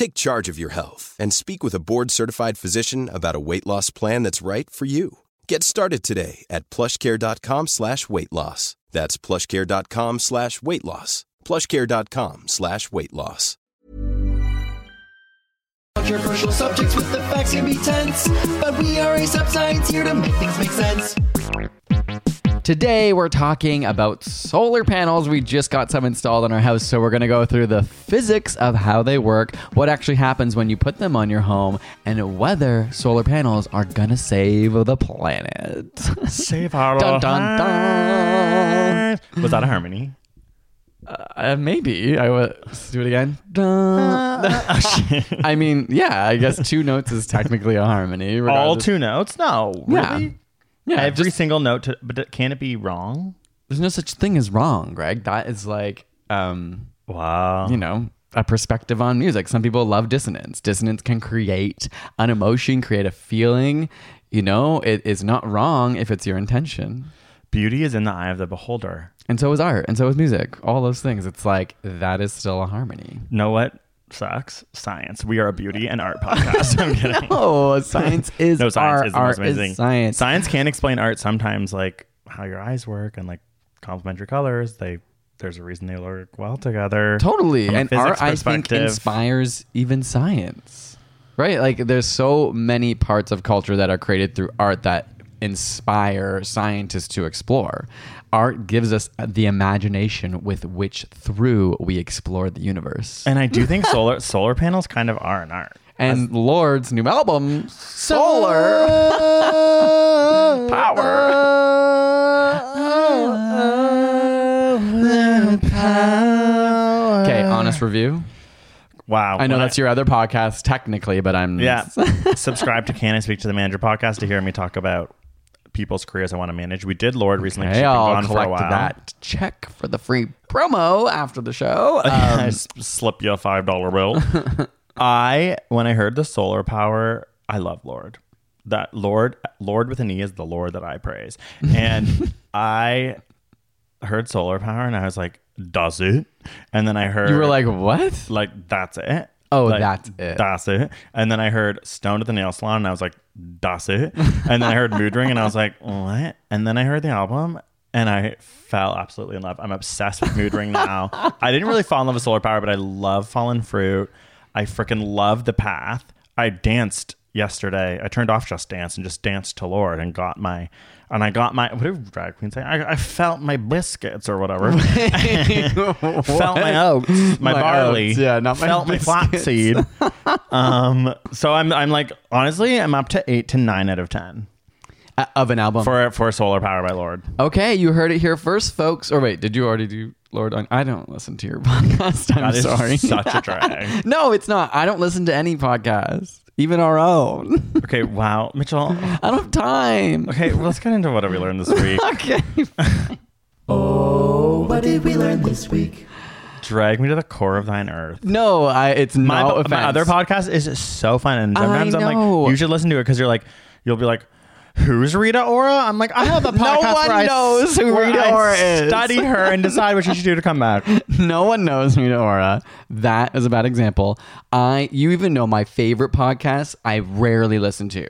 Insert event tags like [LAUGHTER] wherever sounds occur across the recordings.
Take charge of your health and speak with a board-certified physician about a weight loss plan that's right for you. Get started today at plushcare.com slash weight loss. That's plushcare.com slash weight loss. plushcare.com slash weight loss. Controversial subjects with the facts can be tense, but we are AsapSCIENCE here to make things make sense. Today, we're talking about solar panels. We just got some installed in our house, so we're going to go through the physics of how they work, what actually happens when you put them on your home, and whether solar panels are going to save the planet. [LAUGHS] Save our Dun, dun, dun. Was that a harmony? Uh, maybe I would do it again. Dun. [LAUGHS] I mean, yeah, I guess two notes is technically a harmony. All two notes? No, really. Yeah, Every just- single note, to, but can it be wrong? there's no such thing as wrong, Greg. That is like, um, Wow. you know, a perspective on music. Some people love dissonance. Dissonance can create an emotion, create a feeling. You know, it is not wrong if it's your intention. beauty is in the eye of the beholder. And so is art, and so is music. All those things. It's like that is still a harmony. Know what sucks? Science. We are a beauty and art podcast. [LAUGHS] I'm kidding. [LAUGHS] Oh, science is no, science art. is the art most amazing. is science. Science can explain art sometimes, like how your eyes work and like complementary colors. They there's a reason they work well together. Totally. And art, I think, inspires even science. Right? Like, there's so many parts of culture that are created through art that inspire scientists to explore. Art gives us the imagination with which through we explore the universe. And I do think [LAUGHS] solar solar panels kind of are an art. And Lorde's new album, Solar [LAUGHS] Power. [LAUGHS] Okay, honest review. Wow. I know that's your other podcast technically, but I'm Yeah. Subscribe to Can I Speak to the Manager podcast to hear me talk about people's careers I want to manage. We did Lorde recently. She'd I'll gone for a collect while. that check for the free promo after the show. [LAUGHS] I Um, s- slip you a five dollar bill. [LAUGHS] I when I heard the solar power, I love Lorde. That Lorde, Lorde with an E is the Lord that I praise, and [LAUGHS] I heard solar power and I was like, does it? And then I heard you were like, what? like that's it. Oh, Like, that's it. That's it. And then I heard Stoned at the Nail Salon, and I was like, that's it. And then I heard Mood Ring, and I was like, what? And then I heard the album, and I fell absolutely in love. I'm obsessed with Mood Ring now. [LAUGHS] I didn't really fall in love with Solar Power, but I love Fallen Fruit. I freaking love The Path. I danced yesterday. I turned off Just Dance and just danced to Lorde and got my. And I got my what do drag queens say? I, I felt my biscuits or whatever. [LAUGHS] [LAUGHS] felt my oats, my, My barley. oats, yeah, not my felt my flaxseed. [LAUGHS] um, so I'm I'm like honestly, I'm up to eight to nine out of ten Uh, of an album. for for Solar Power by Lorde. okay, you heard it here first, folks. Or wait, did you already do Lorde? On- I don't listen to your podcast. I'm sorry. such a drag. no, it's not. I don't listen to any podcast, even our own. [LAUGHS] Okay, wow, Mitchell. I don't have time. Okay, well, let's get into what have we learned this week. [LAUGHS] Okay. [LAUGHS] Oh, what did we learn this week? Drag me to the core of thine earth. No, I. It's My, no my offense. other podcast is so fun, and sometimes I'm know. like, you should listen to it because you're like, you'll be like. Who's Rita Ora? I'm like, I have a [LAUGHS] podcast one where I knows who Rita Ora is. Study her and decide what she should do to come back. [LAUGHS] no one knows Rita Ora. That is a bad example. I you even know my favorite podcast I rarely listen to.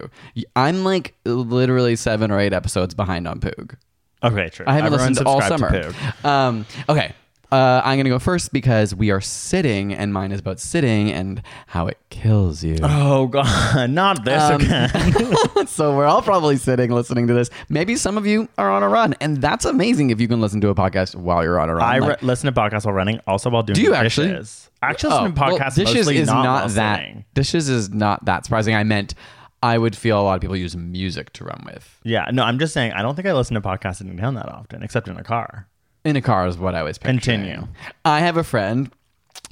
I'm like literally seven or eight episodes behind on Poog. Okay, true. I haven't Everyone listened all summer. to Poog. Um, okay. Uh, I'm going to go first because we are sitting, and mine is about sitting and how it kills you. Oh god, [LAUGHS] not this Um, again. [LAUGHS] [LAUGHS] so we're all probably sitting listening to this. Maybe some of you are on a run, and that's amazing if you can listen to a podcast while you're on a run. I Like, re- listen to podcasts while running, also while doing Do you actually? dishes. I actually listen to Oh, well, podcasts dishes is not, not that. Dishes is not that surprising. I meant I would feel a lot of people use music to run with. Yeah, no, I'm just saying I don't think I listen to podcasts sitting down that often, except in a car. In a car is what I was picturing. Continue. I have a friend.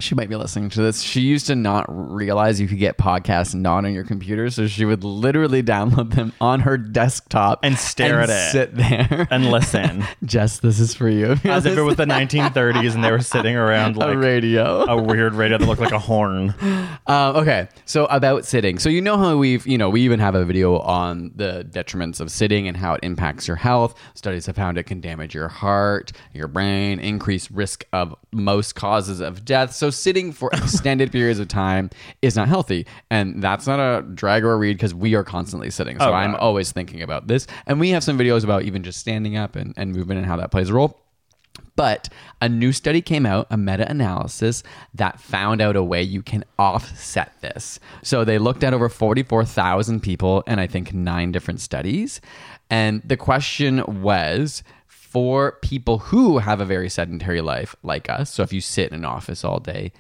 She might be listening to this. She used to not realize you could get podcasts not on your computer, so she would literally download them on her desktop And stare and at it. sit there And listen, [LAUGHS] Jess, this is for you. as if it was the 1930s and they were sitting around [LAUGHS] a like radio. a weird radio that looked like a horn. Um, [LAUGHS] okay, so about sitting. So you know how we've, you know, we even have a video on the detriments of sitting and how it impacts your health. Studies have found it can damage your heart, your brain, increase risk of most causes of death. So sitting for extended periods of time is not healthy, and that's not a drag or a read because we are constantly sitting. So Oh, I'm always thinking about this, and we have some videos about even just standing up and, and movement and how that plays a role. But a new study came out, a meta analysis that found out a way you can offset this. So they looked at over 44,000 people and I think nine different studies. And the question was for people who have a very sedentary life like us. So if you sit in an office all day,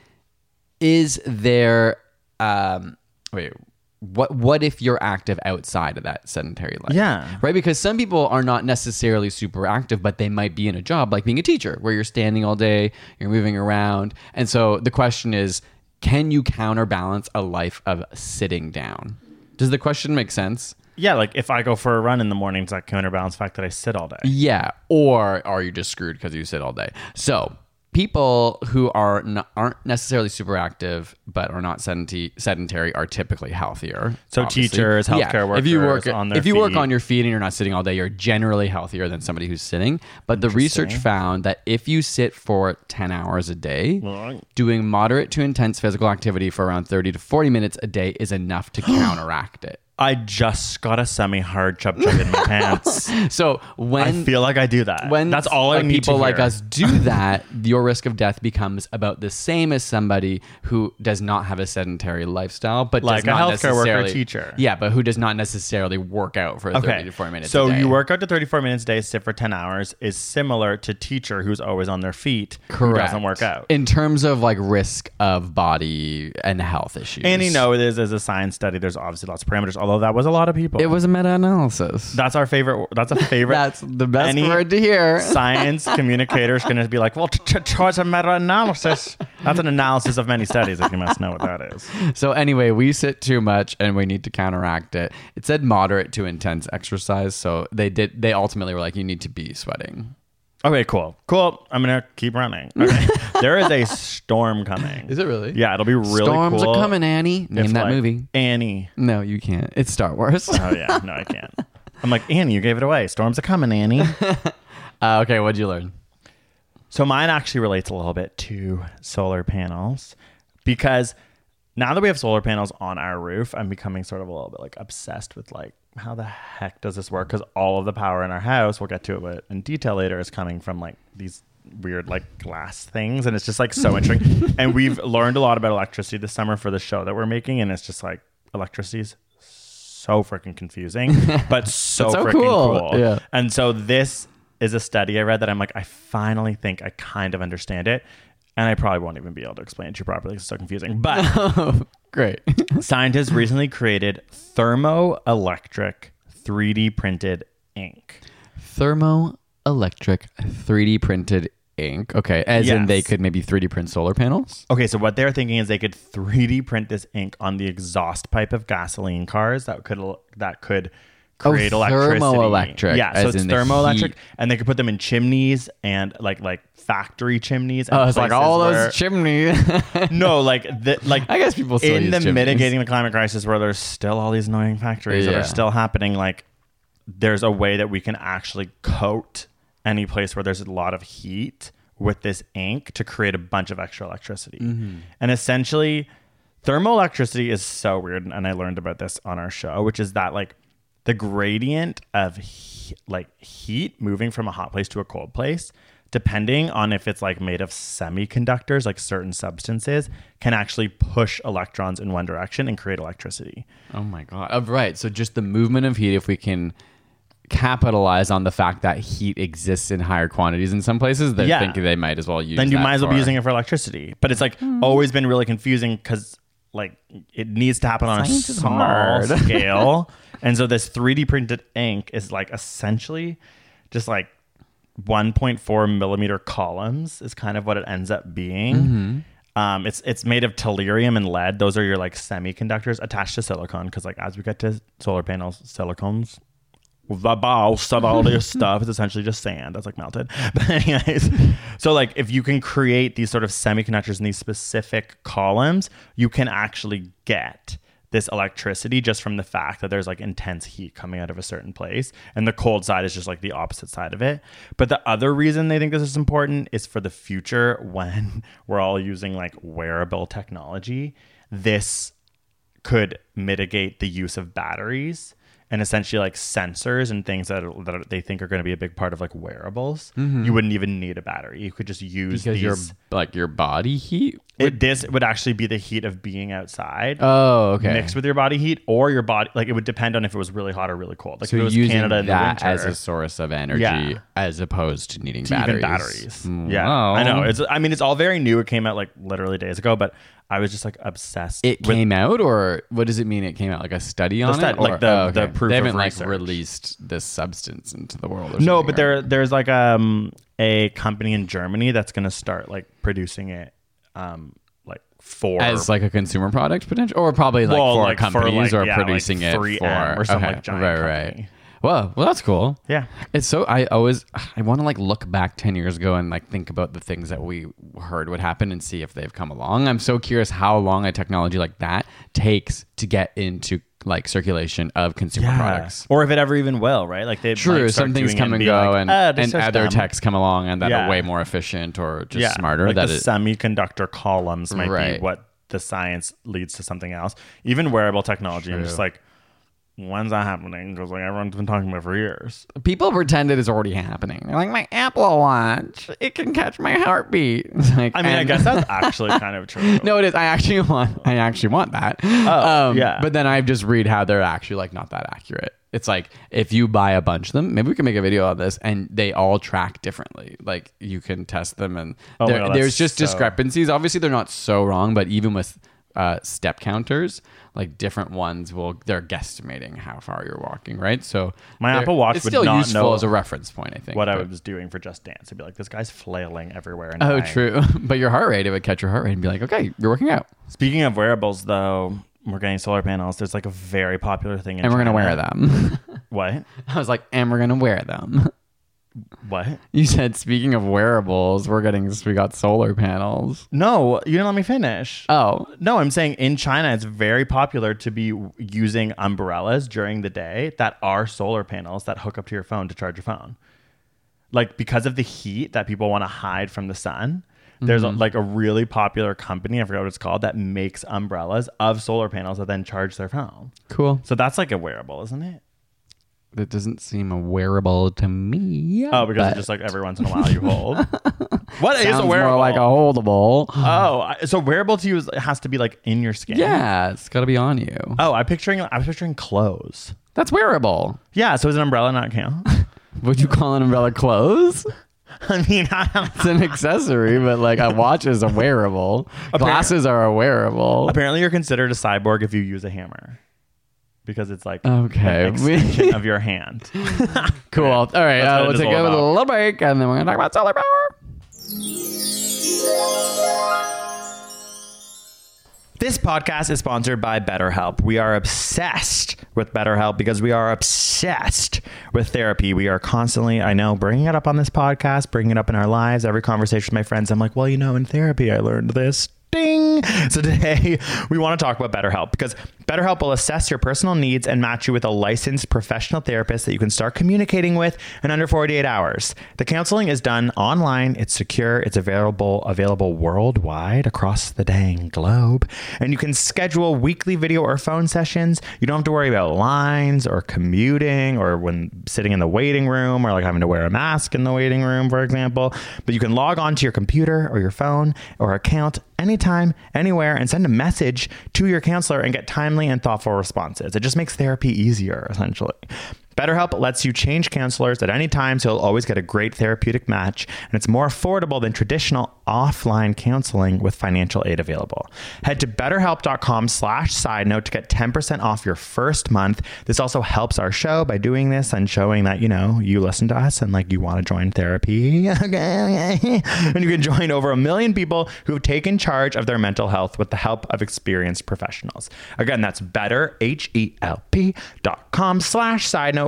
is there um wait what what if you're active outside of that sedentary life? Yeah. right? Because some people are not necessarily super active but they might be in a job like being a teacher where you're standing all day you're moving around. And so the question is can you counterbalance a life of sitting down? Does the question make sense Yeah, like if I go for a run in the morning, does that counterbalance the fact that I sit all day? Yeah, or are you just screwed because you sit all day? So people who are n- aren't necessarily super active but are not sedentary, sedentary are typically healthier. So obviously. teachers, healthcare workers. if you work on their if you work on your feet and you're not sitting all day, you're generally healthier than somebody who's sitting. But the research found that if you sit for 10 hours a day, doing moderate to intense physical activity for around 30 to 40 minutes a day is enough to [GASPS] counteract it. I just got a semi hard chub chub in my pants. [LAUGHS] So when I feel like I do that. when that's all I need people to like us do [LAUGHS] that, your risk of death becomes about the same as somebody who does not have a sedentary lifestyle, but Like does a not healthcare worker, necessarily- teacher. Yeah, but who does not necessarily work out for 30 to 40 minutes. So a day. you work out to 34 minutes a day, sit for 10 hours, is similar to teacher who's always on their feet, who doesn't work out. in terms of like risk of body and health issues. and you know, it is as a science study. There's obviously lots of parameters. Although that was a lot of people. it was a meta-analysis. That's our favorite. That's a [LAUGHS] favorite. That's the best Any word to hear. [LAUGHS] Science communicators going to be like, well, t- a meta-analysis. That's an analysis of many studies. If you must know what that is. [LAUGHS] So anyway, we sit too much and we need to counteract it. It said moderate to intense exercise, so they did. They ultimately were like, you need to be sweating. Okay, cool, cool. I'm gonna keep running. [LAUGHS] Okay, there is a storm coming. Is it really? Yeah, it'll be really Storms cool. are coming, Annie. Name if, that like, movie. Annie. No, you can't. It's Star Wars. Oh yeah, no, I can't. I'm like Annie. You gave it away. Storms are coming, Annie. [LAUGHS] uh, okay, what'd you learn? So mine actually relates a little bit to solar panels because now that we have solar panels on our roof, I'm becoming sort of a little bit like obsessed with like how the heck does this work? Because all of the power in our house, we'll get to it in detail later, is coming from like these weird like glass things, and it's just like so interesting. [LAUGHS] and we've learned a lot about electricity this summer for the show that we're making, and it's just like electricity's so freaking confusing, [LAUGHS] but so, so freaking cool. cool. Yeah. And so this is a study I read that I'm like, I finally think I kind of understand it. And I probably won't even be able to explain it to you properly. It's so confusing. But [LAUGHS] Great. [LAUGHS] scientists recently created thermoelectric 3D printed ink. Thermoelectric 3D printed ink. Okay, as in they could maybe 3D print solar panels. Okay, so what they're thinking is they could 3D print this ink on the exhaust pipe of gasoline cars that could that could create Oh, electricity. thermoelectric, Yeah, so it's the thermoelectric, heat. and they could put them in chimneys and like like factory chimneys. And Oh, it's like all where- those chimneys. [LAUGHS] no, like the like I guess people in the chimneys. mitigating the climate crisis where there's still all these annoying factories that are still happening. Like there's a way that we can actually coat any place where there's a lot of heat with this ink to create a bunch of extra electricity. Mm-hmm. And essentially, thermoelectricity is so weird, and I learned about this on our show, which is that like the gradient of he- like heat moving from a hot place to a cold place depending on if it's like made of semiconductors, like certain substances, can actually push electrons in one direction and create electricity. Oh my god! Oh, right. So just the movement of heat, if we can capitalize on the fact that heat exists in higher quantities in some places, they Yeah. think they might as well use. It. Then you might as well be using it for electricity. But it's like hmm. always been really confusing because like it needs to happen on Science a small [LAUGHS] scale. And so this 3D printed ink is like essentially just like 1.4 millimeter columns is kind of what it ends up being. Mm-hmm. Um, it's it's made of tellurium and lead. Those are your like semiconductors attached to silicon. Because like as we get to solar panels, silicones [LAUGHS] the boss of all this [LAUGHS] stuff is essentially just sand that's like melted. [LAUGHS] But anyways, so like if you can create these sort of semiconductors in these specific columns, you can actually get this electricity just from the fact that there's like intense heat coming out of a certain place and the cold side is just like the opposite side of it. But the other reason they think this is important is for the future when we're all using like wearable technology. This could mitigate the use of batteries and essentially like sensors and things that, are, that they think are going to be a big part of like wearables. Mm-hmm. You wouldn't even need a battery. You could just use because these. your like your body heat. It, this would actually be the heat of being outside. Oh, okay. Mixed with your body heat, or your body like it would depend on if it was really hot or really cold. Like so if it was using Canada in the that winter, as a source of energy, Yeah. as opposed to needing to batteries. batteries. Mm, Yeah, wow. I know. It's I mean it's all very new. It came out like literally days ago, but I was just like obsessed. It with came out, or what does it mean? It came out like a study on stud- it, like Or- the- oh, the okay. proof They haven't like released this substance into the world. Or No, but right? there there's like um a company in Germany that's gonna start like producing it um like for as like a consumer product potential, or probably like Well, for like, for, companies like, or yeah, like producing it 3M for or [LAUGHS] okay, like, giant right, right. Well, well, that's cool. Yeah. It's so I always I want to like look back ten years ago and like think about the things that we heard would happen and see if they've come along. I'm so curious how long a technology like that takes to get into like circulation of consumer products. or if it ever even will, right? Like they True, might start some things doing it come and go, like, and, "Ah, this and other system." techs come along and that Yeah. are way more efficient or just yeah, smarter. Like that the semiconductor columns might Right. be what the science leads to something else. Even wearable technology, I'm just True. like, when's that happening? Because like everyone's been talking about it for years. people pretend it is already happening. They're like, my Apple Watch, it can catch my heartbeat. [LAUGHS] Like, I mean, I guess that's [LAUGHS] actually kind of true. no, it is. I actually [LAUGHS] want. I actually want that. Oh, um, yeah. But then I just read how they're actually like not that accurate. It's like if you buy a bunch of them, maybe we can make a video on this, and they all track differently. Like you can test them, and Oh there- God, there's just so- discrepancies. Obviously, they're not so wrong, but even with uh, step counters, like different ones will they're guesstimating how far you're walking, right? So My Apple Watch it's would still not useful know as a reference point. I think what I was doing for Just Dance. I'd be like, this guy's flailing everywhere. And Oh, dying. true. [LAUGHS] but your heart rate, it would catch your heart rate and be like, okay, you're working out, Speaking of wearables, though, we're getting solar panels. There's like a very popular thing, in and we're gonna wear them. [LAUGHS] What? I was like, and we're gonna wear them. What? You said, speaking of wearables, we're getting we got solar panels. No, you didn't let me finish. Oh, No, I'm saying in China, it's very popular to be using umbrellas during the day that are solar panels that hook up to your phone to charge your phone. Like because of the heat that people want to hide from the sun, there's a, mm-hmm. like a really popular company, I forgot what it's called, that makes umbrellas of solar panels that then charge their phone. cool. So that's like a wearable, isn't it? That doesn't seem a wearable to me. Oh, because but it's just like every once in a while you hold. [LAUGHS] what is sounds a wearable? more like a holdable. oh, so wearable to you is, has to be like in your skin. yeah, it's got to be on you. Oh, I'm picturing. I was picturing clothes. That's wearable. Yeah, so is an umbrella not count? [LAUGHS] Would you call an umbrella clothes? [LAUGHS] I mean, I It's an accessory, but like a watch is a wearable. Glasses are a wearable. apparently you're considered a cyborg if you use a hammer because it's like Okay. an [LAUGHS] extension of your hand. [LAUGHS] Cool. All right. That's Uh, what we'll it is take a about. little break and then we're going to talk about solar power. This podcast is sponsored by BetterHelp. We are obsessed with BetterHelp because we are obsessed with therapy. We are constantly, I know, bringing it up on this podcast, bringing it up in our lives. Every conversation with my friends, I'm like, well, you know, in therapy, I learned this. Ding. So [LAUGHS] today we want to talk about BetterHelp because BetterHelp will assess your personal needs and match you with a licensed professional therapist that you can start communicating with in under 48 hours. The counseling is done online, it's secure, it's available available worldwide across the dang globe, and you can schedule weekly video or phone sessions. You don't have to worry about lines or commuting or when sitting in the waiting room or like having to wear a mask in the waiting room, for example. But you can log on to your computer or your phone or account anytime, anywhere, and send a message to your counselor and get timely and thoughtful responses. It just makes therapy easier, essentially. BetterHelp lets you change counselors at any time, so you'll always get a great therapeutic match, and it's more affordable than traditional offline counseling with financial aid available. Head to betterhelp.com slash side note to get 10% off your first month. This also helps our show by doing this and showing that, you know, you listen to us and like you want to join therapy. Okay. [LAUGHS] and you can join over a million people who've taken charge of their mental health with the help of experienced professionals. Again, that's betterhelp.com slash side note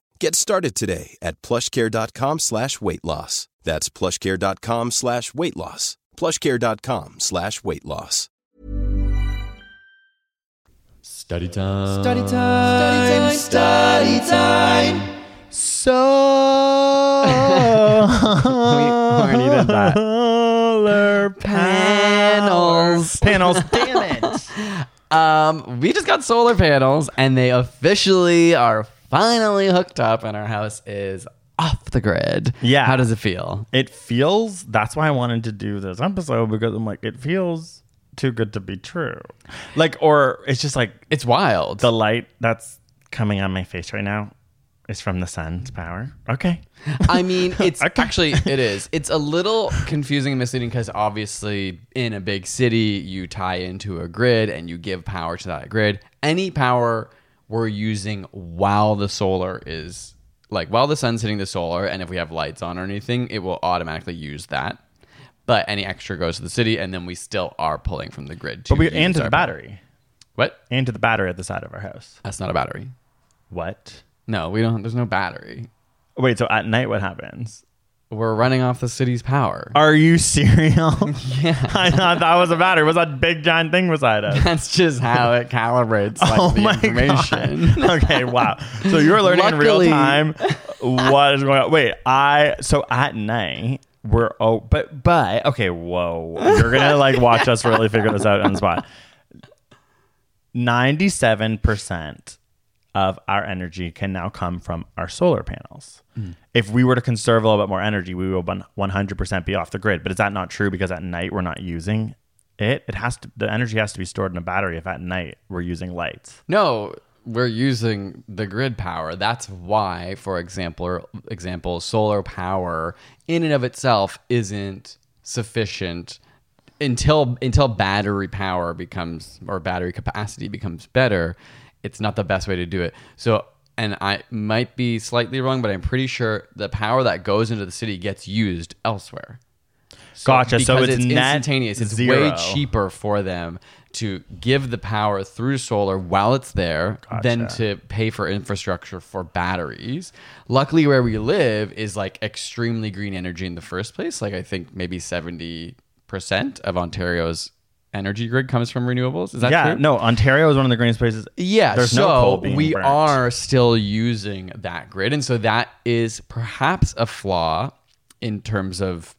Get started today at plushcare.com slash weight loss. That's plushcare.com slash weight loss. plushcare.com slash weight loss. Study time. Study time, study time. Study time. So we already did that. Solar Panels. Panels. [LAUGHS] Damn it. Um, we just got solar panels, and they officially are finally hooked up, and our house is off the grid. Yeah. How does it feel? It feels. That's why I wanted to do this episode because I'm like, it feels too good to be true. Like, or it's just like It's wild. the light that's coming on my face right now is from the sun's power. Okay. I mean, [LAUGHS] it's Okay. actually it [LAUGHS] is. It's a little confusing and misleading because obviously in a big city you tie into a grid and you give power to that grid. Any power we're using while the solar is like while the sun's hitting the solar and if we have lights on or anything, it will automatically use that. But any extra goes to the city and then we still are pulling from the grid. To But we and to the battery. What? And to the battery at the side of our house. That's not a battery. What? No, we don't there's no battery. Wait, so at night what happens? We're running off the city's power. Are you serious? [LAUGHS] yeah. [LAUGHS] I thought that was a battery. was that big giant thing beside us? That's just how it calibrates like, [LAUGHS] oh the my information. god. okay, wow. So you're learning in real time what is going on. Wait, I so at night we're oh but but okay, whoa. You're gonna like watch us really figure this out on the spot. 97% of our energy can now come from our solar panels. If we were to conserve a little bit more energy, we will 100% be off the grid. But is that not true because at night we're not using it? It has to the energy has to be stored in a battery if at night we're using lights. no, we're using the grid power. That's why, for example, example, solar power in and of itself isn't sufficient until until battery power becomes or battery capacity becomes better. It's not the best way to do it. So and I might be slightly wrong, but I'm pretty sure the power that goes into the city gets used elsewhere. Gotcha. So because it's instantaneous. It's zero. way cheaper for them to give the power through solar while it's there than to pay for infrastructure for batteries. Luckily, where we live is like extremely green energy in the first place. Like I think maybe seventy percent of Ontario's energy grid comes from renewables. Is that yeah, true? no, Ontario is one of the greenest places. Yeah, There's so no we burnt. are still using that grid, and so that is perhaps a flaw in terms of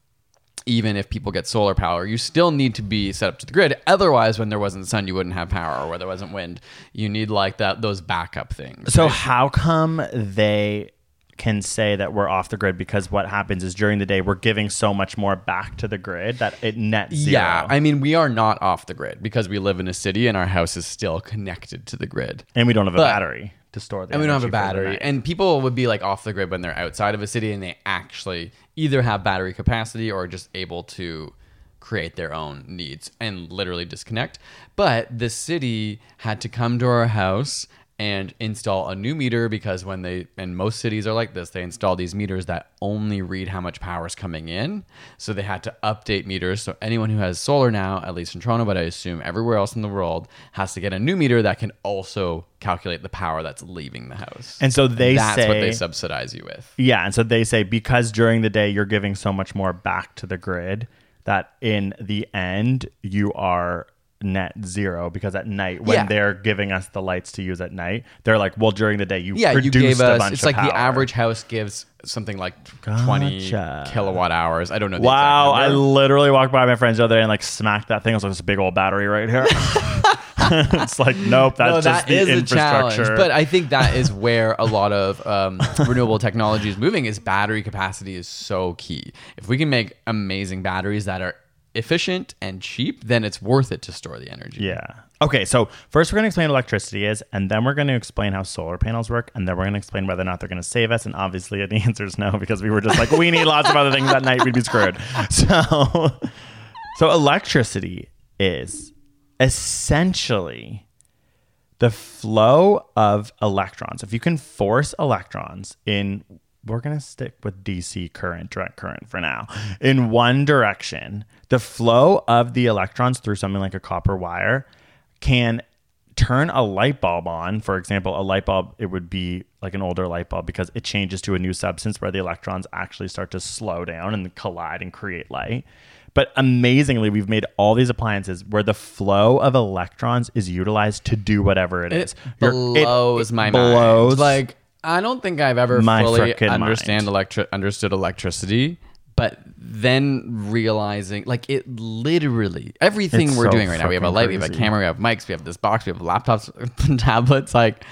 even if people get solar power, you still need to be set up to the grid. Otherwise, when there wasn't sun, you wouldn't have power, or where there wasn't wind, you need like that those backup things. So right? how come they can say that we're off the grid? Because what happens is during the day we're giving so much more back to the grid that it net zero. yeah, I mean, we are not off the grid because we live in a city and our house is still connected to the grid. and we don't have a battery to store the and we don't have a energy for the battery. And people would be like off the grid when they're outside of a city and they actually either have battery capacity or just able to create their own needs and literally disconnect. But the city had to come to our house and install a new meter because when they and most cities are like this they install these meters that only read how much power is coming in. So they had to update meters. So anyone who has solar now at least in toronto but i assume everywhere else in the world has to get a new meter that can also calculate the power that's leaving the house. And so they that's what say- they subsidize you with. Yeah, and so they say because during the day you're giving so much more back to the grid that in the end you are net zero because at night when Yeah. they're giving us the lights to use at night they're like well during the day you yeah you gave us it's like the average house gives something like 20 kilowatt hours i don't know the wow i literally walked by my friends the other day and like smacked that thing i was like this big old battery right here [LAUGHS] [LAUGHS] it's like nope that's no, just that the is a infrastructure challenge. But I think that is where a lot of um, [LAUGHS] renewable technology is moving. Is battery capacity is so key. If we can make amazing batteries that are efficient and cheap, then it's worth it to store the energy. Yeah. Okay, so first we're going to explain what electricity is, and then we're going to explain how solar panels work, and then we're going to explain whether or not they're going to save us. And obviously, the [LAUGHS] answer is no, because we were just like, we need lots of other things that night, we'd be screwed. [LAUGHS] So, so electricity is essentially the flow of electrons. If you can force electrons in, we're going to stick with DC current, direct current for now, in one direction, the flow of the electrons through something like a copper wire can turn a light bulb on. For example, a light bulb, it would be like an older light bulb because it changes to a new substance where the electrons actually start to slow down and collide and create light. But amazingly, we've made all these appliances where the flow of electrons is utilized to do whatever it is. It it- blows it my blows mind. Like I don't think I've ever my fully understand electri- understood electricity. But then realizing, like it literally, everything It's we're so doing right now. We have a light, we have a camera, we have mics, we have this box, we have laptops, [LAUGHS] tablets. Like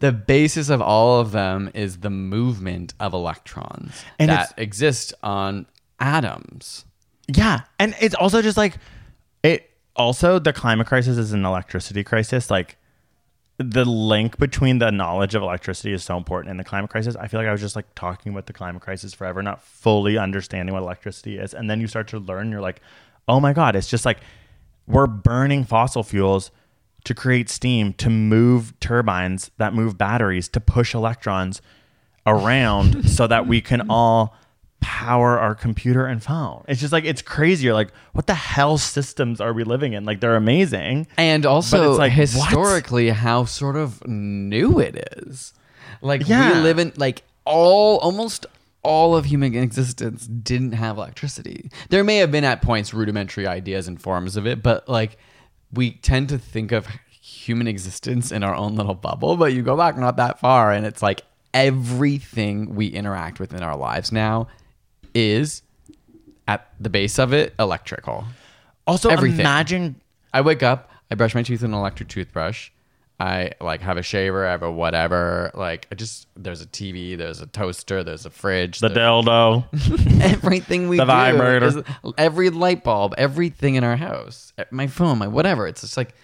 the basis of all of them is the movement of electrons And that exist on atoms. Yeah, and it's also just like it. Also, the climate crisis is an electricity crisis. Like the link between the knowledge of electricity is so important in the climate crisis. I feel like I was just like talking about the climate crisis forever, not fully understanding what electricity is. And then you start to learn. You're like, oh my god, it's just like we're burning fossil fuels to create steam to move turbines that move batteries to push electrons around [LAUGHS] so that we can all power our computer and phone. It's just like it's crazy. You're like, what the hell systems are we living in? Like they're amazing. And also, it's like, what? historically, how sort of new it is. Like Yeah. we live in like all almost all of human existence didn't have electricity. There may have been at points rudimentary ideas and forms of it, but like we tend to think of human existence in our own little bubble. But you go back not that far, and it's like everything we interact with in our lives now is at the base of it electrical. Also, Everything. imagine I wake up, I brush my teeth with an electric toothbrush. I like have a shaver, I have a whatever. Like I just there's a TV, there's a toaster, there's a fridge, the there's- dildo. [LAUGHS] everything we The do, vibrator. is- every light bulb, everything in our house, my phone, my whatever. It's just like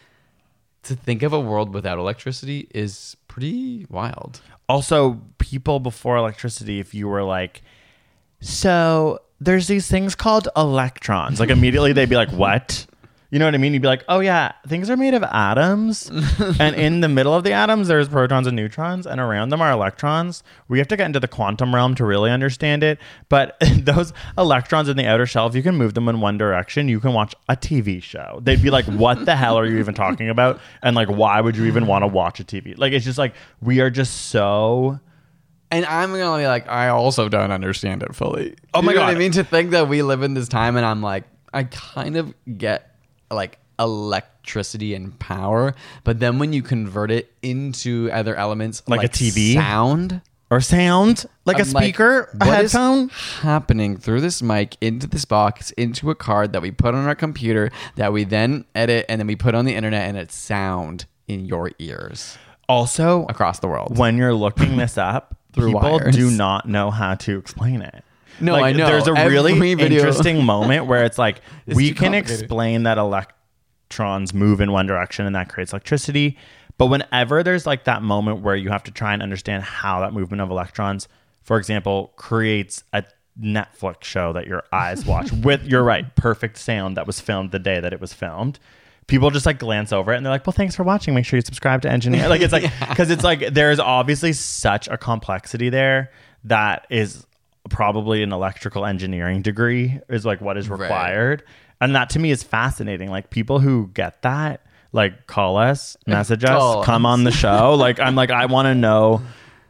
to think of a world without electricity is pretty wild. also, people before electricity, if you were like, so there's these things called electrons, like immediately they'd be like, what? You know what I mean? You'd be like, oh yeah, things are made of atoms, and in the middle of the atoms there's protons and neutrons, and around them are electrons. We have to get into the quantum realm to really understand it. But [LAUGHS] those electrons in the outer shell, if you can move them in one direction, you can watch a TV show. They'd be like, what the hell are you even talking about? And like, why would you even want to watch a TV? Like, it's just like we are just so. And I'm gonna be like, I also don't understand it fully. Oh my You what God. I mean, to think that we live in this time, and I'm like, I kind of get like electricity and power, but then when you convert it into other elements, Like a TV? sound, or sound like a I'm like, speaker, a what is headphone. happening through this mic into this box into a card that we put on our computer that we then edit and then we put on the internet and it's sound in your ears Also, across the world. when you're looking this up, Through people wires. do not know how to explain it. No, Like, I know. There's a Every really [LAUGHS] video- interesting moment where it's like [LAUGHS] It's we can explain that electrons move in one direction and that creates electricity. But whenever there's like that moment where you have to try and understand how that movement of electrons, for example, creates a Netflix show that your eyes watch [LAUGHS] with, you're right, perfect sound that was filmed the day that it was filmed. People just like glance over it and they're like, well, thanks for watching. Make sure you subscribe to Engineer. Like, it's like, [LAUGHS] because it's like, there's obviously such a complexity there that is probably an electrical engineering degree is like what is required. And that to me is fascinating. Like, people who get that, like, call us, message us, Call come on the show. [LAUGHS] like, I'm like, I want to know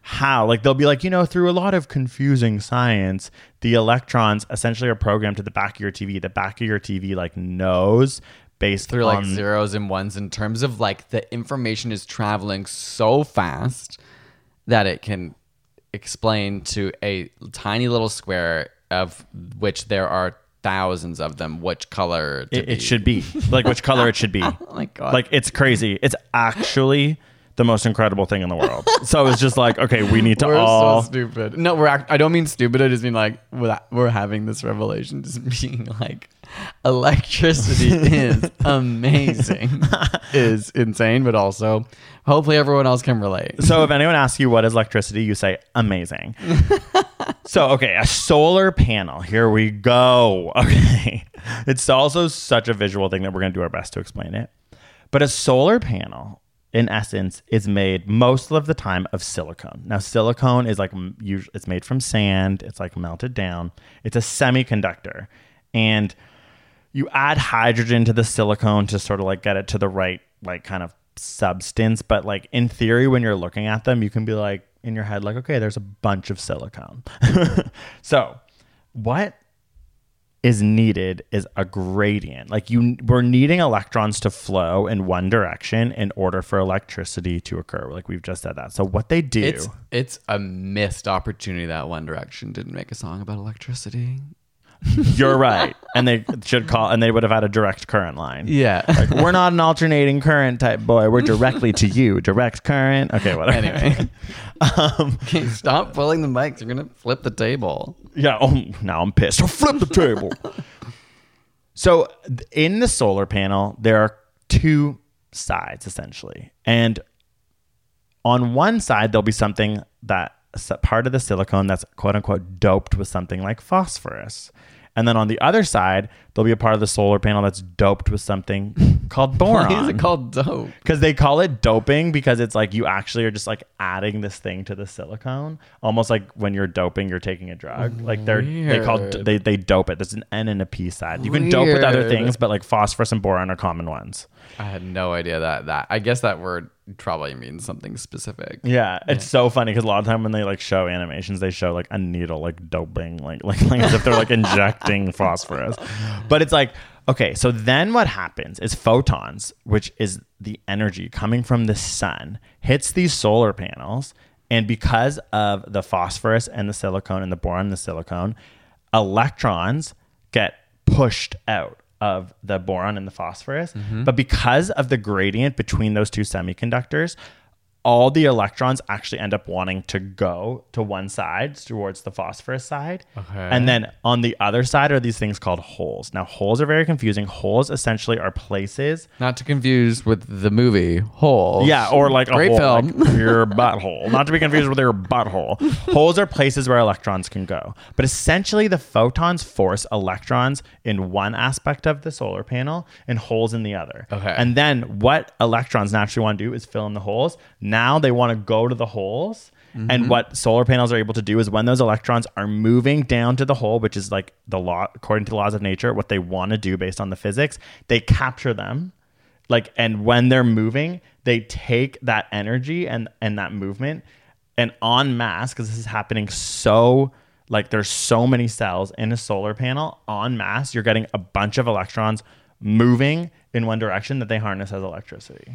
how like they'll be like you know through a lot of confusing science the electrons essentially are programmed to the back of your tv the back of your tv like knows based through like zeros and ones in terms of like the information is traveling so fast that it can explain to a tiny little square of which there are thousands of them which color to it, it should be. Like which [LAUGHS] color it should be. Oh my god. Like it's crazy. It's actually the most incredible thing in the world so it's just like okay we need to we're all so stupid no we're act- i don't mean stupid i just mean like we're, we're having this revelation just [LAUGHS] being like electricity is [LAUGHS] amazing is insane but also hopefully everyone else can relate So if anyone asks you what is electricity, you say amazing. so okay, a solar panel. Here we go. Okay. It's also such a visual thing that we're going to do our best to explain it. But a solar panel in essence is made most of the time of silicone. Now silicone is like it's made from sand, it's like melted down. It's a semiconductor. And you add hydrogen to the silicone to sort of like get it to the right like kind of substance but like in theory when you're looking at them you can be like in your head like okay there's a bunch of silicone [LAUGHS] so what is needed is a gradient. Like you we're needing electrons to flow in one direction in order for electricity to occur. Like we've just said that. So what they do It's it's a missed opportunity that One Direction didn't make a song about electricity. [LAUGHS] you're right and they should call and they would have had a direct current line Yeah. Like, we're not an alternating current type boy. We're directly to you. Direct current. Okay, whatever. anyway, [LAUGHS] um, Okay, stop pulling the mics. You're gonna flip the table. yeah. Oh, now I'm pissed. I'll flip the table. So in the solar panel, there are two sides essentially, and on one side there'll be something that part of the silicone that's quote unquote doped with something like phosphorus. And then on the other side, there'll be a part of the solar panel that's doped with something [LAUGHS] called boron. Why is it called dope? because they call it doping because it's like you actually are just like adding this thing to the silicone almost like when you're doping you're taking a drug like they're they call they, they dope it there's an n and a p side you can dope with other Weird. things but like phosphorus and boron are common ones I had no idea that that. I guess that word probably means something specific. yeah it's so funny because a lot of time when they like show animations they show like a needle like doping like [LAUGHS] like, like as if they're like injecting [LAUGHS] phosphorus. But it's like okay so then what happens is photons which is the energy coming from the sun hits these solar panels and because of the phosphorus and the silicone and the boron and the silicone electrons get pushed out of the boron and the phosphorus. Mm-hmm. But because of the gradient between those two semiconductors all the electrons actually end up wanting to go to one side towards the phosphorus side. Okay. And then on the other side are these things called holes. Now, holes are very confusing. Holes essentially are places. Not to confuse with the movie Hole. Yeah, or like a great hole, film. like [LAUGHS] your butthole. Not to be confused with your butthole. Holes are places where electrons can go. But essentially, the photons force electrons in one aspect of the solar panel and holes in the other. Okay. And then what electrons naturally want to do is fill in the holes. Now they want to go to the holes. Mm-hmm. And what solar panels are able to do is when those electrons are moving down to the hole, which is like the law, according to the laws of nature, what they want to do based on the physics, they capture them like and when they're moving they take that energy and and that movement and en masse because this is happening so like there's so many cells in a solar panel en masse you're getting a bunch of electrons moving in one direction that they harness as electricity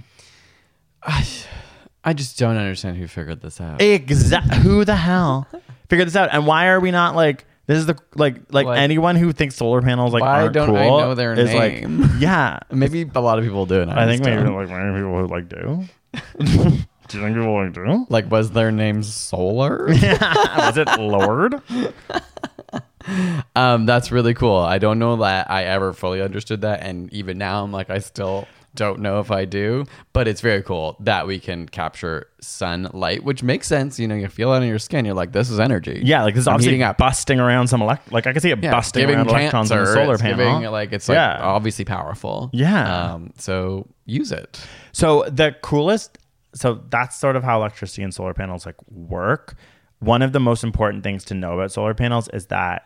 I just don't understand who figured this out. Exact. [LAUGHS] Who the hell figured this out? And why are we not like? This is the like like Like- anyone who thinks solar panels like Why aren't don't cool I know their is name? like [LAUGHS] yeah. Maybe a lot of people do. And I, I think just maybe don't. like many people who like do. [LAUGHS] do you think people like do? like was their name Solar? Yeah, Was it Lorde? um, that's really cool. I don't know that I ever fully understood that, and even now I'm like I still don't know if I do. But it's very cool that we can capture sunlight, which makes sense. You know, you feel it on your skin. You're like, this is energy. Yeah, like this is I'm obviously up. busting around some elect. Like I can see it Yeah, busting giving around electrons on the cancer, solar it's panel. giving, like it's like Yeah. obviously powerful. Yeah. Um, so use it. So the coolest, so that's sort of how electricity and solar panels like work. One of the most important things to know about solar panels is that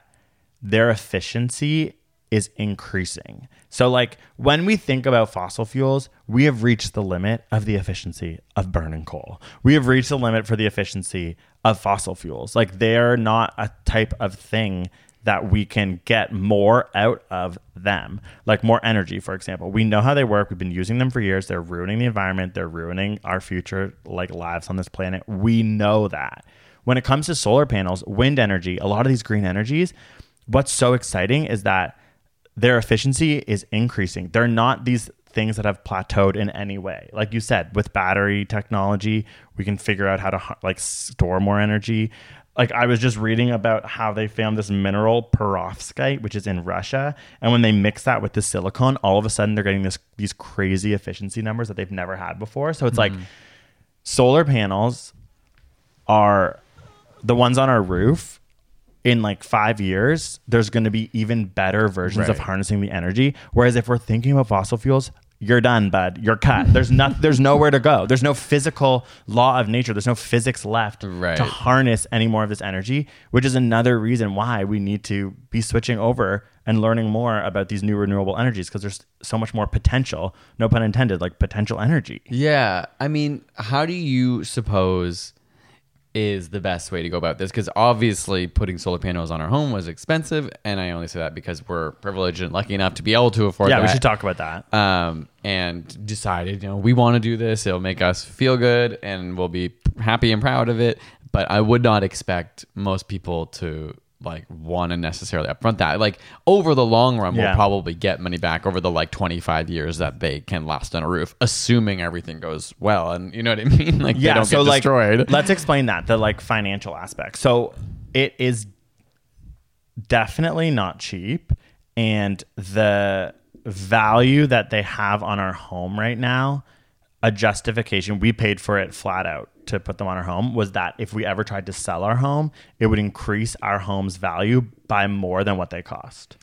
their efficiency is increasing. So like when we think about fossil fuels, we have reached the limit of the efficiency of burning coal. We have reached the limit for the efficiency of fossil fuels. Like they're not a type of thing that we can get more out of them, like more energy, for example. We know how they work. We've been using them for years. They're ruining the environment. They're ruining our future, like lives on this planet. We know that. When it comes to solar panels, wind energy, a lot of these green energies, what's so exciting is that their efficiency is increasing. They're not these things that have plateaued in any way. Like you said, with battery technology, we can figure out how to like store more energy. Like I was just reading about how they found this mineral perovskite, which is in Russia, and when they mix that with the silicon, all of a sudden they're getting this these crazy efficiency numbers that they've never had before. So it's like mm-hmm. solar panels are the ones on our roof in like five years, there's going to be even better versions of harnessing the energy. Whereas if we're thinking about fossil fuels, you're done, bud. You're cut. There's not. [LAUGHS] There's nowhere to go. There's no physical law of nature. There's no physics left Right. to harness any more of this energy, which is another reason why we need to be switching over and learning more about these new renewable energies because there's so much more potential. No pun intended. Like potential energy. Yeah. I mean, how do you suppose is the best way to go about this? Because obviously, putting solar panels on our home was expensive. And I only say that because we're privileged and lucky enough to be able to afford Yeah, that. we should talk about that. Um, and decided, you know, we want to do this. It'll make us feel good and we'll be happy and proud of it. But I would not expect most people to like want to necessarily upfront that. Like over the long run, Yeah. we'll probably get money back over the like 25 years that they can last on a roof, assuming everything goes well. And you know what I [LAUGHS] mean? Like they don't get destroyed. let's explain that the like financial aspect. So it is definitely not cheap, and the value that they have on our home right now, a justification we paid for it flat out to put them on our home was that if we ever tried to sell our home, it would increase our home's value by more than what they cost.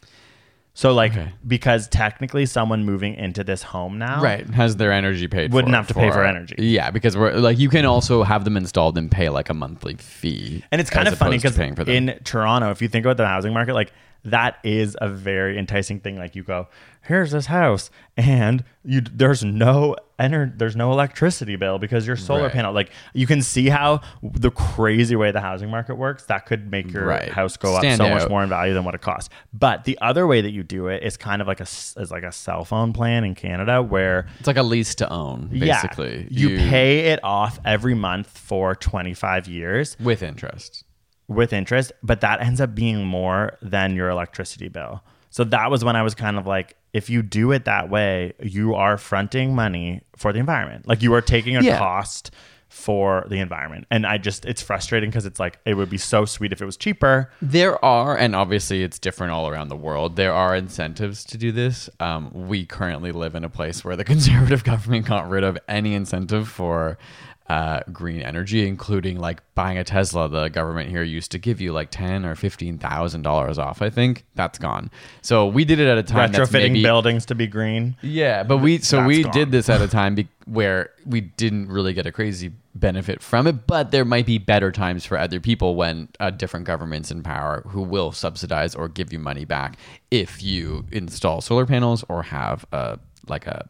So like Okay. because technically someone moving into this home now Right, has their energy paid? Wouldn't for have to pay for energy. Yeah, because we're like you can also have them installed and pay like a monthly fee, And it's kind of funny because for in Toronto, if you think about the housing market, like that is a very enticing thing. Like you go, here's this house, and you there's no ener- there's no electricity bill because your solar Right. panel. Like you can see how the crazy way the housing market works that could make your Right. house go up Stand so much more in value than what it costs. But the other way that you do it is kind of like a is like a cell phone plan in Canada where it's like a lease to own, basically. yeah, you pay it off every month for 25 years with interest. With interest, but that ends up being more than your electricity bill. So that was when I was kind of like, if you do it that way, you are fronting money for the environment. Like you are taking a Yeah. cost for the environment. And I just, it's frustrating because it's like, it would be so sweet if it was cheaper. There are, and obviously it's different all around the world. There are incentives to do this. Um, we currently live in a place where the [LAUGHS] conservative government got rid of any incentive for uh, green energy, including like buying a Tesla. The government here used to give you like ten or fifteen thousand dollars off. I think that's gone. So we did it at a time that's Retrofitting maybe- buildings to be green. Yeah, but we so That's we gone. did this at a [LAUGHS] time be, where we didn't really get a crazy benefit from it, but there might be better times for other people when uh, different governments in power who will subsidize or give you money back if you install solar panels or have a like a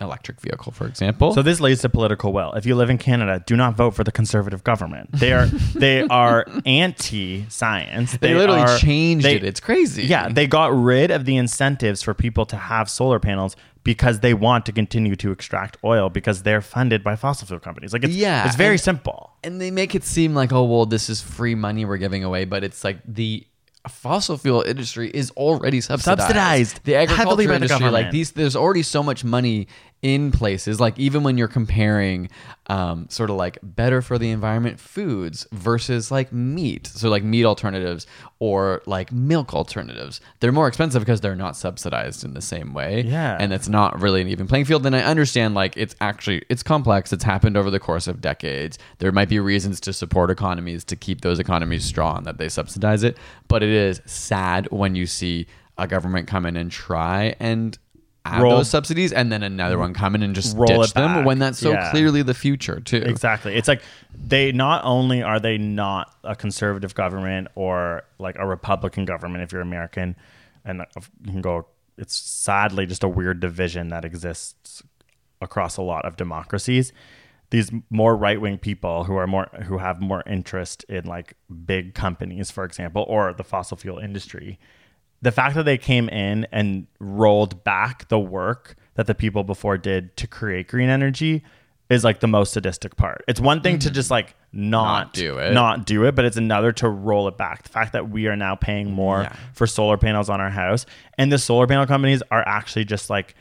electric vehicle, for example. So this leads to political will. If you live in Canada, do not vote for the conservative government. They are [LAUGHS] they are anti-science. they, literally are- changed they- it. It's crazy. Yeah, they got rid of the incentives for people to have solar panels because they want to continue to extract oil because they're funded by fossil fuel companies. Like it's Yeah, it's very and- simple. and they make it seem like oh well this is free money we're giving away but it's like the fossil fuel industry is already subsidized Subsidized the heavily agriculture by the industry like government. these there's already so much money in places like even when you're comparing um, sort of like better for the environment foods versus like meat. So like meat alternatives or like milk alternatives. They're more expensive because they're not subsidized in the same way. Yeah. and it's not really an even playing field. And i understand like it's actually it's complex. It's happened over the course of decades. There might be reasons to support economies to keep those economies strong that they subsidize it. But it is sad when you see a government come in and try and add Roll- those subsidies and then another one come in and just Roll ditch them when that's so Yeah. clearly the future too Exactly. It's like they not only are they not a conservative government or like a Republican government if you're American, and uh, you can go. It's sadly just a weird division that exists across a lot of democracies. These more right wing people who are more who have more interest in like big companies, for example, or the fossil fuel industry. The fact that they came in and rolled back the work that the people before did to create green energy is like the most sadistic part. It's one thing to mm-hmm. just like not, Not do it. not do it, but it's another to roll it back. The fact that we are now paying more Yeah. for solar panels on our house, and the solar panel companies are actually just like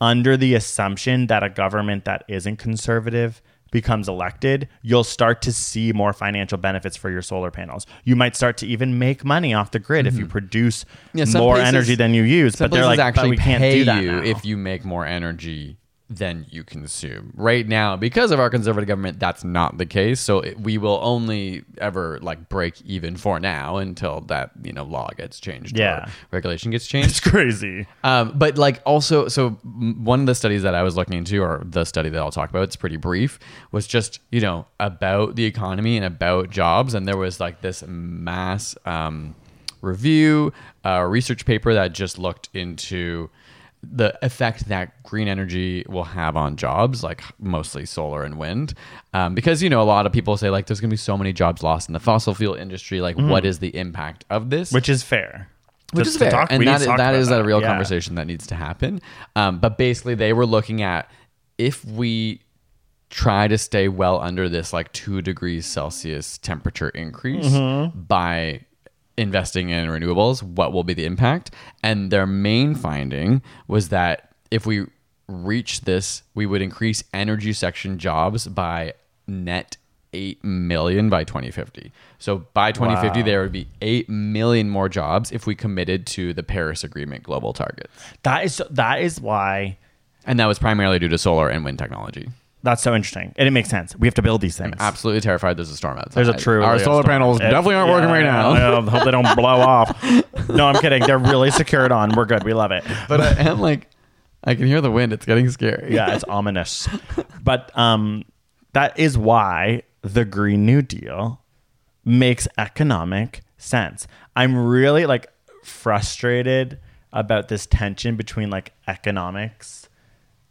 under the assumption that a government that isn't conservative becomes elected, you'll start to see more financial benefits for your solar panels. You might start to even make money off the grid if you produce Mm-hmm. Yeah, more places- energy than you use. But they're like, actually but we can't pay do that you now. if you make more energy than you consume. Right now, because of our conservative government, that's not the case. So it, we will only ever like break even for now until that you know law gets changed. or Yeah. regulation gets [LAUGHS] changed. it's crazy. Um, but like also, so one of the studies that I was looking into, or the study that I'll talk about, it's pretty brief, was just you know about the economy and about jobs, and there was like this mass um, review, uh, research paper that just looked into the effect that green energy will have on jobs, like mostly solar and wind, um, because you know a lot of people say like there's gonna be so many jobs lost in the fossil fuel industry. Like, what is the impact of this? Which is fair. which To- is fair, talk- and we need that to is, that a real Yeah. conversation that needs to happen. Um, but basically, they were looking at if we try to stay well under this like two degrees Celsius temperature increase Mm-hmm. by investing in renewables, what will be the impact? And their main finding was that if we reach this, we would increase energy section jobs by net 8 million by 2050. So by 2050, Wow. there would be 8 million more jobs if we committed to the Paris Agreement global targets. That is that is why And that was primarily due to solar and wind technology. That's so interesting. And it makes sense. We have to build these things. Absolutely terrified there's a storm outside. There's a true. Our solar panels It- definitely aren't working right now. I hope they don't blow [LAUGHS] off. No, I'm kidding. They're really secured on. We're good. We love it. But I am like, I can hear the wind. It's getting scary. yeah, it's ominous. But um, that is why the Green New Deal makes economic sense. I'm really like frustrated about this tension between like economics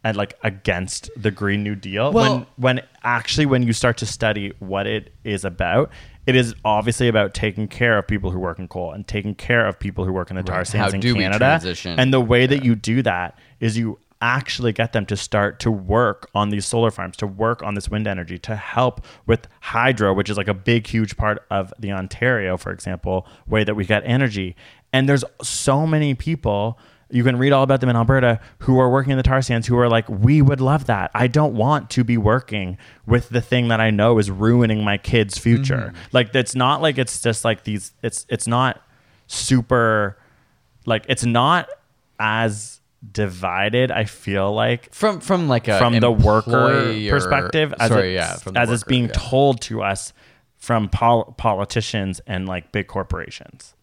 and like against the Green New Deal. Well- when when actually when you start to study what it is about, it is obviously about taking care of people who work in coal and taking care of people who work in the tar Right. sands How in do we Canada. transition? And the way that you do that is you actually get them to start to work on these solar farms, to work on this wind energy, to help with hydro, which is like a big, huge part of the Ontario, for example, way that we get energy. And there's so many people. You can read all about them in Alberta who are working in the tar sands who are like, we would love that. I don't want to be working with the thing that I know is ruining my kid's future. Mm-hmm. Like, it's not like it's just like these, it's, it's not super, like, it's not as divided, I feel like, From from like a from the worker perspective as, sorry, it's, yeah, as it's being yeah. told to us from pol- politicians and like big corporations.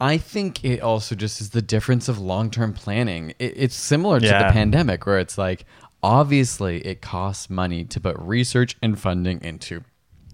I think it also just is the difference of long term planning. It, it's similar to Yeah. the pandemic, where it's like, obviously, it costs money to put research and funding into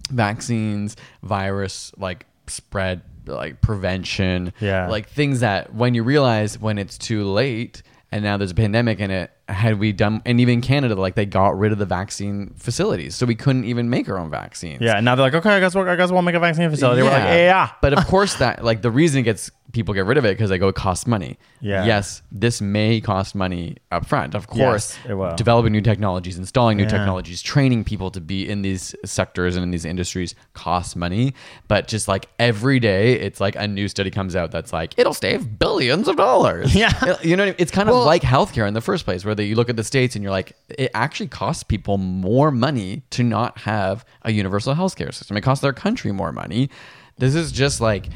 vaccines, virus like spread, like prevention, Yeah. like things that when you realize when it's too late and now there's a pandemic and it had we done, and even Canada, like they got rid of the vaccine facilities, so we couldn't even make our own vaccines. Yeah, and now they're like, okay, I guess we'll, I guess we'll make a vaccine facility. We're like, yeah. But of [LAUGHS] course, that like the reason it gets people get rid of it because they go it costs money. Yeah. Yes, this may cost money up front. Of course, Yes, it will. developing new technologies, installing new Yeah. technologies, training people to be in these sectors and in these industries costs money. But just like every day, it's like a new study comes out that's like it'll save billions of dollars. [LAUGHS] Yeah. you know, what I mean? it's kind of like healthcare in the first place, where they, you look at the states and you're like, it actually costs people more money to not have a universal healthcare system. It costs their country more money. This is just like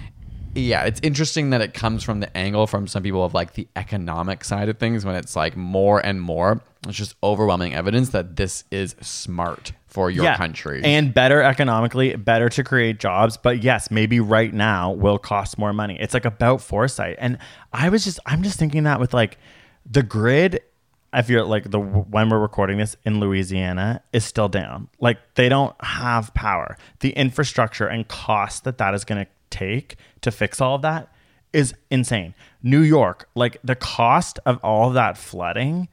yeah, it's interesting that it comes from the angle from some people of like the economic side of things when it's like more and more. It's just overwhelming evidence that this is smart for your Yeah. country. and better economically, better to create jobs. But yes, maybe right now will cost more money. It's like about foresight. And I was just, I'm just thinking that with like the grid. If you're like the when we're recording this in Louisiana is still down. Like they don't have power. The infrastructure and cost that that is going to take to fix all of that is insane. New York, like the cost of all of that flooding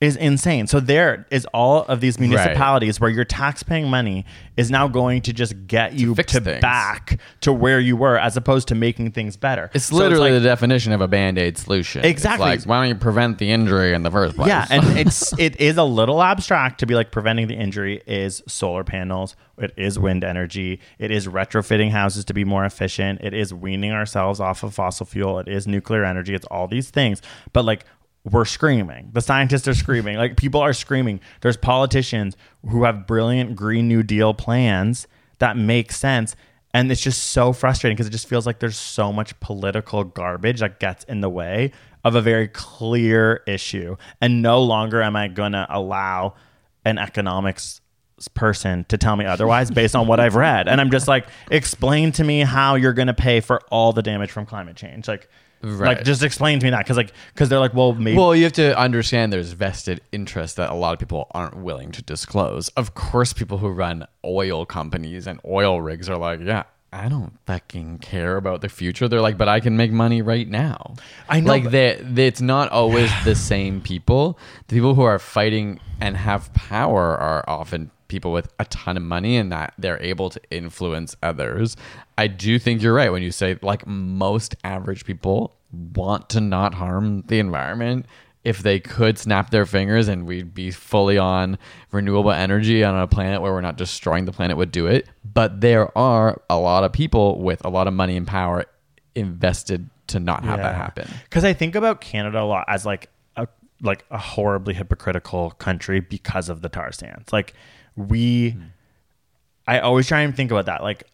is insane. So there is all of these municipalities where your tax-paying money is now going to just get you fix to back to where you were, as opposed to making things better. it's So literally like- the definition of a band-aid solution. It's Exactly. like, why don't you prevent the injury in the first place? Yeah, and [LAUGHS] it's it is a little abstract to be like preventing the injury is solar panels, it is wind energy, it is retrofitting houses to be more efficient, it is weaning ourselves off of fossil fuel, it is nuclear energy, it's all these things. But like we're screaming. The scientists are screaming. Like people are screaming. There's politicians who have brilliant green new deal plans that make sense and it's just so frustrating because it just feels like there's so much political garbage that gets in the way of a very clear issue. And no longer am I going to allow an economics person to tell me otherwise based on what I've read. And I'm just like, explain to me how you're going to pay for all the damage from climate change. Like, Right. like just explain to me that because like because they're like well maybe Well, you have to understand there's vested interest that a lot of people aren't willing to disclose. Of course, people who run oil companies and oil rigs are like, yeah, I don't fucking care about the future. They're like, but I can make money right now. I know, Like, they, they, it's not always the [SIGHS] same people. The people who are fighting and have power are often people with a ton of money and that they're able to influence others. I do think you're right when you say like most average people want to not harm the environment. If they could snap their fingers and we'd be fully on renewable energy on a planet where we're not destroying the planet would do it. But there are a lot of people with a lot of money and power invested to not have that happen. Because I think about Canada a lot as like a like a horribly hypocritical country because of the tar sands. Like we, hmm. I always try and think about that. Like,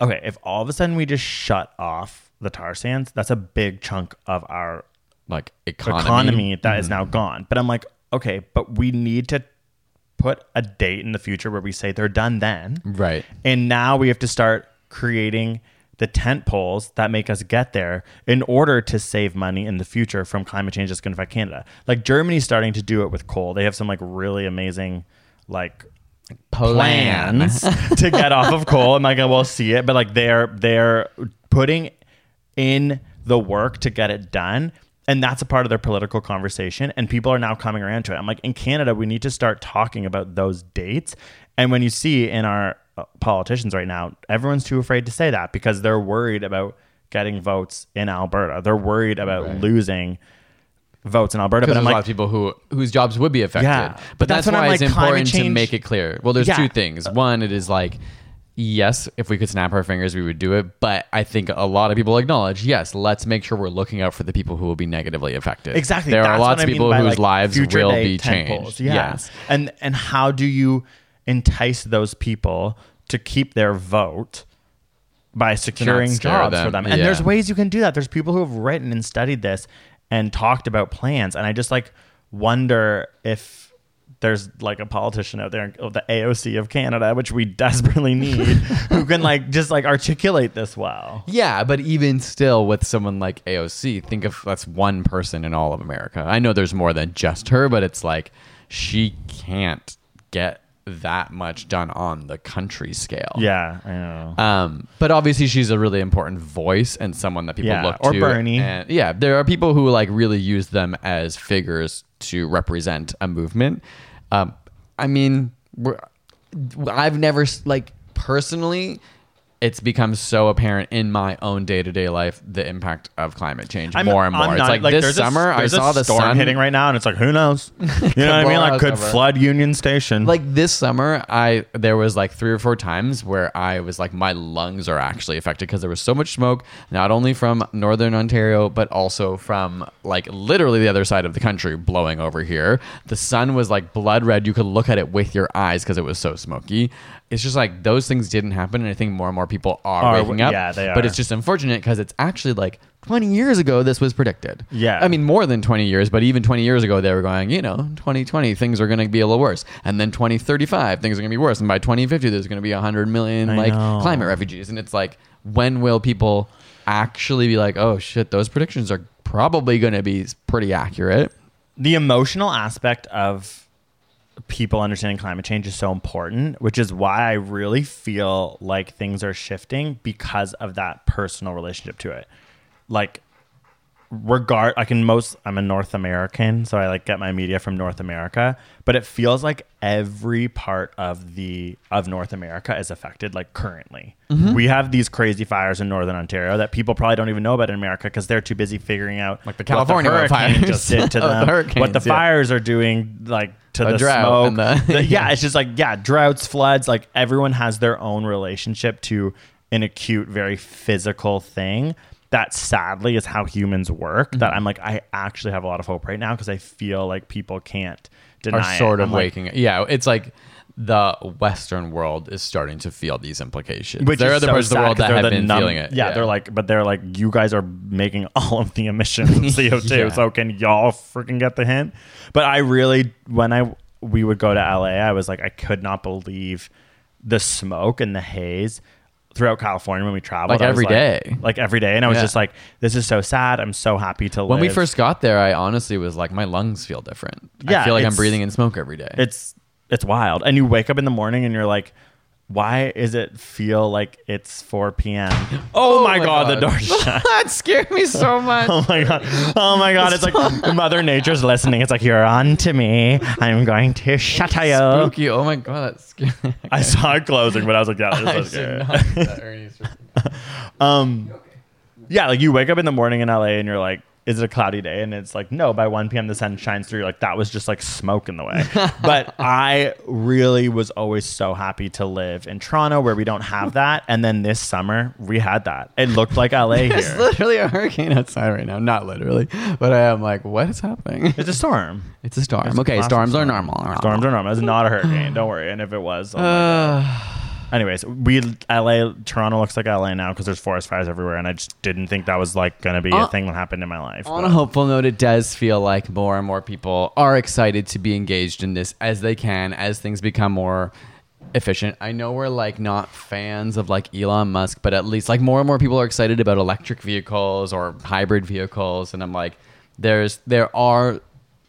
okay, if all of a sudden we just shut off the tar sands, that's a big chunk of our Like economy. economy, that is hmm. now gone. But I'm like, okay, but we need to put a date in the future where we say they're done then. Right. And now we have to start creating the tent poles that make us get there in order to save money in the future from climate change that's going to affect Canada. Like Germany's starting to do it with coal. They have some like really amazing like plans [LAUGHS] to get off of coal. I'm like, we'll see it, but like they're they're putting in the work to get it done. And that's a part of their political conversation. And people are now coming around to it. I'm like, in Canada, we need to start talking about those dates. And when you see in our uh, politicians right now, everyone's too afraid to say that because they're worried about getting votes in Alberta. They're worried about losing votes in Alberta. But there's I'm a lot of people who whose jobs would be affected. Yeah, but, but that's, that's why I'm it's like, important to make it clear. Well, there's Yeah. two things. One, it is like, yes, if we could snap our fingers, we would do it. But I think a lot of people acknowledge, yes, let's make sure we're looking out for the people who will be negatively affected. Exactly. There are lots of people whose like, lives will be changed. Yeah. Yes. And and how do you entice those people to keep their vote by securing jobs them. for them? And Yeah. there's ways you can do that. There's people who have written and studied this and talked about plans. And I just like wonder if there's like a politician out there the AOC of Canada, which we [LAUGHS] desperately need, who can like just like articulate this well. Yeah, but even still, with someone like AOC, think of that's one person in all of America. I know there's more than just her, but it's like she can't get that much done on the country scale. Yeah, I know. Um, but obviously she's a really important voice and someone that people Yeah, look or to. Bernie. And yeah, there are people who like really use them as figures to represent a movement. Um, I mean, we're, I've never like personally. It's become so apparent in my own day to day life the impact of climate change I'm- more and more. I'm it's not- like, this summer I a saw the storm sun hitting right now, and it's like, who knows? [LAUGHS] You know what I mean? Like, could over. flood Union Station. like this summer i there was like three or four times where i was like my lungs are actually affected because there was so much smoke not only from northern ontario but also from like literally the other side of the country blowing over here the sun was like blood red you could look at it with your eyes because it was so smoky it's just like those things didn't happen and i think more and more people are, Are- waking up yeah, they are. but it's just unfortunate because it's actually like 20 years ago this was predicted Yeah. i mean more than 20 years but even 20 years ago they were going you know 2020 things are going to be a little worse and then 2035 things are going to be worse and by 2050 there's going to be 100 million I like know. climate refugees and it's like when will people actually be like oh shit those predictions are probably going to be pretty accurate the emotional aspect of people understanding climate change is so important, which is why I really feel like things are shifting because of that personal relationship to it. Like regard I can most I'm a North American, so I like get my media from North America, but it feels like every part of the of North America is affected like currently. Mm-hmm. We have these crazy fires in northern Ontario that people probably don't even know about in America because they're too busy figuring out Like the what California hurricane fires. [LAUGHS] just did to [LAUGHS] Oh, the what the yeah. fires are doing like to A the drought smoke. and the- The- [LAUGHS] yeah, it's just like yeah, droughts, floods, like everyone has their own relationship to an acute, very physical thing. That sadly is how humans work. Mm-hmm. That I'm like, I actually have a lot of hope right now because I feel like people can't deny are it. sort of I'm like, waking yeah it's like the western world is starting to feel these implications Which there are other so parts of the world that have the been num- feeling it Yeah, they're like, but they're like, you guys are making [LAUGHS] all of the emissions of [LAUGHS] CO2. Yeah. So can y'all freaking get the hint? But I really, when I we would go to LA, I was like, I could not believe the smoke and the haze throughout California when we traveled. Like every like- day. like every day, and I was Yeah. just like, this is so sad. I'm so happy to when we first got there i honestly was like my lungs feel different Yeah, i feel like i'm breathing in smoke every day it's it's wild, and you wake up in the morning and you're like. Why is it feel like it's 4 p.m.? Oh, my, god, the door [LAUGHS] shut. that scared me so much [LAUGHS] Oh my god! Oh my god! It's like [LAUGHS] Mother Nature's listening. It's like you're on to me. I'm going to shut you. spooky oh my god that scared me I saw it closing, but I was like, yeah, I this is should scary. not do that, Ernie's- Um, yeah, like you wake up in the morning in LA and you're like, is it a cloudy day? And it's like, no, by 1 p.m. the sun shines through. Like that was just like smoke in the way. [LAUGHS] but I really was always so happy to live in Toronto where we don't have that. And then this summer we had that. It looked like LA [LAUGHS] here. literally a hurricane outside right now. Not literally, but I am like, what is happening? It's a storm. It's a storm. It's okay, storms are normal. Storms are normal. It's not a hurricane. Don't worry. And if it was, oh. [SIGHS] anyways, we LA Toronto looks like LA now because there's forest fires everywhere, and I just didn't think that was like gonna be Uh, a thing that happened in my life. On but- a hopeful note, it does feel like more and more people are excited to be engaged in this as they can, as things become more efficient. I know we're like not fans of like Elon Musk, but at least like more and more people are excited about electric vehicles or hybrid vehicles, and I'm like, there's there are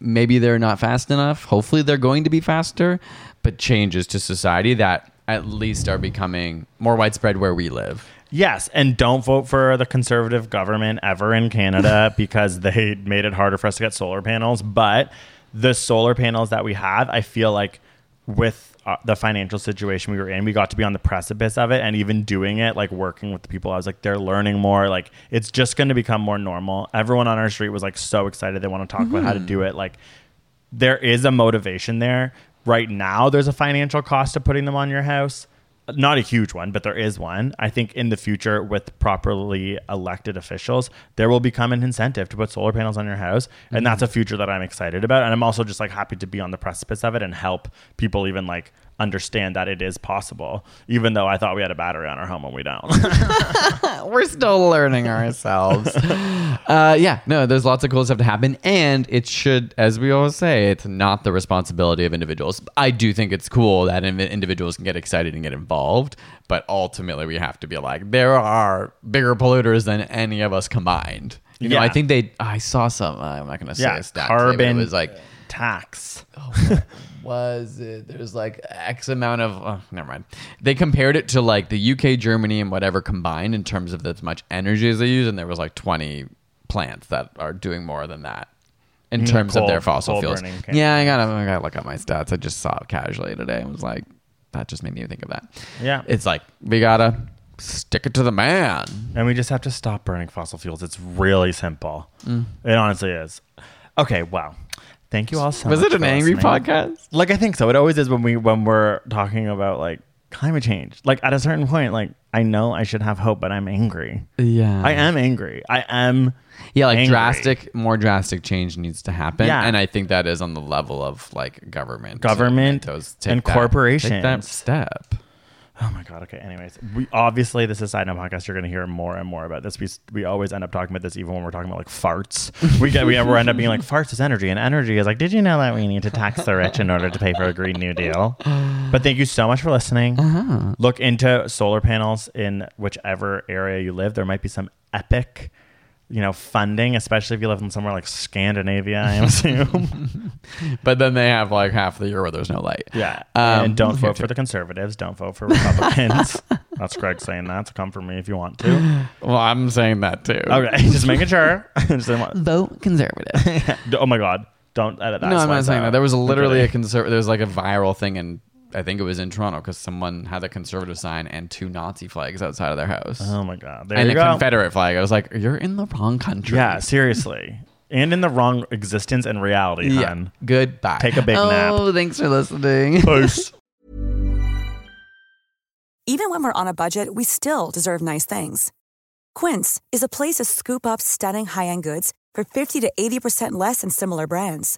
maybe they're not fast enough. Hopefully, they're going to be faster, but changes to society that at least are becoming more widespread where we live. Yes, and don't vote for the conservative government ever in Canada [LAUGHS] because they made it harder for us to get solar panels. But the solar panels that we have, I feel like with uh, the financial situation we were in, we got to be on the precipice of it. And even doing it, like working with the people, I was like, they're learning more. Like, it's just going to become more normal. Everyone on our street was like so excited. They want to talk about how to do it. Like, there is a motivation there. Right now, there's a financial cost to putting them on your house. Not a huge one, but there is one. I think in the future, with properly elected officials, there will become an incentive to put solar panels on your house. And mm-hmm. that's a future that I'm excited about. And I'm also just like happy to be on the precipice of it and help people even like understand that it is possible, even though I thought we had a battery on our home and we don't. [LAUGHS] [LAUGHS] We're still learning ourselves. [LAUGHS] uh, yeah, no, there's lots of cool stuff to happen, and it should, as we always say, it's not the responsibility of individuals. I do think it's cool that in- individuals can get excited and get involved, but ultimately we have to be like, there are bigger polluters than any of us combined. You know, Yeah. I think they. I saw some. I'm not going to say yeah, a stat. today, carbon It was like tax. Was it? There's like X amount of. Oh, never mind. They compared it to like the UK, Germany, and whatever combined in terms of as much energy as they use, and there was like 20 plants that are doing more than that in Yeah, terms of their fossil fuels. burning, okay. Yeah, I gotta, I gotta look up my stats. I just saw it casually today and was like, that just made me think of that. Yeah. It's like we gotta stick it to the man. And we just have to stop burning fossil fuels. It's really simple. Mm. It honestly is. Okay, wow. Thank you all so Was much. it an angry listening. podcast? Like I think so. It always is when we when we're talking about like climate change. Like at a certain point, like I know I should have hope, but I'm angry. Yeah, I am angry. I am Yeah, like angry. drastic, more drastic change needs to happen. Yeah. and I think that is on the level of like government, Government those and that- corporations. take that step. Oh my god. Okay. Anyways, we obviously this is side note podcast. You're going to hear more and more about this. We we always end up talking about this, even when we're talking about like farts. We get we ever end up being like farts is energy, and energy is like, did you know that we need to tax the rich in order to pay for a green new deal? But thank you so much for listening. Uh-huh. Look into solar panels in whichever area you live. There might be some epic. You know, funding, especially if you live in somewhere like Scandinavia, I assume. [LAUGHS] But then they have like half the year where there's no light. Yeah. Um, and don't here vote too. [LAUGHS] for the conservatives. Don't vote for Republicans. [LAUGHS] That's Greg saying that. So come for me if you want to. Well, I'm saying that too. Okay. Just making sure. Just want- vote conservative. oh my God. Don't edit that. no, I'm not saying out. that. There was literally a Okay. conservative. There was like a viral thing, and I think it was in Toronto because someone had a conservative sign and two Nazi flags outside of their house, Oh my God. There and you a go. Confederate flag. I was like, "You're in the wrong country." Yeah, seriously. [LAUGHS] And in the wrong existence and reality, Yeah. hun. Goodbye. Take a big nap. Oh, thanks for listening. [LAUGHS] Peace. [LAUGHS] Even when we're on a budget, we still deserve nice things. Quince is a place to scoop up stunning high-end goods for 50 to 80% less than similar brands.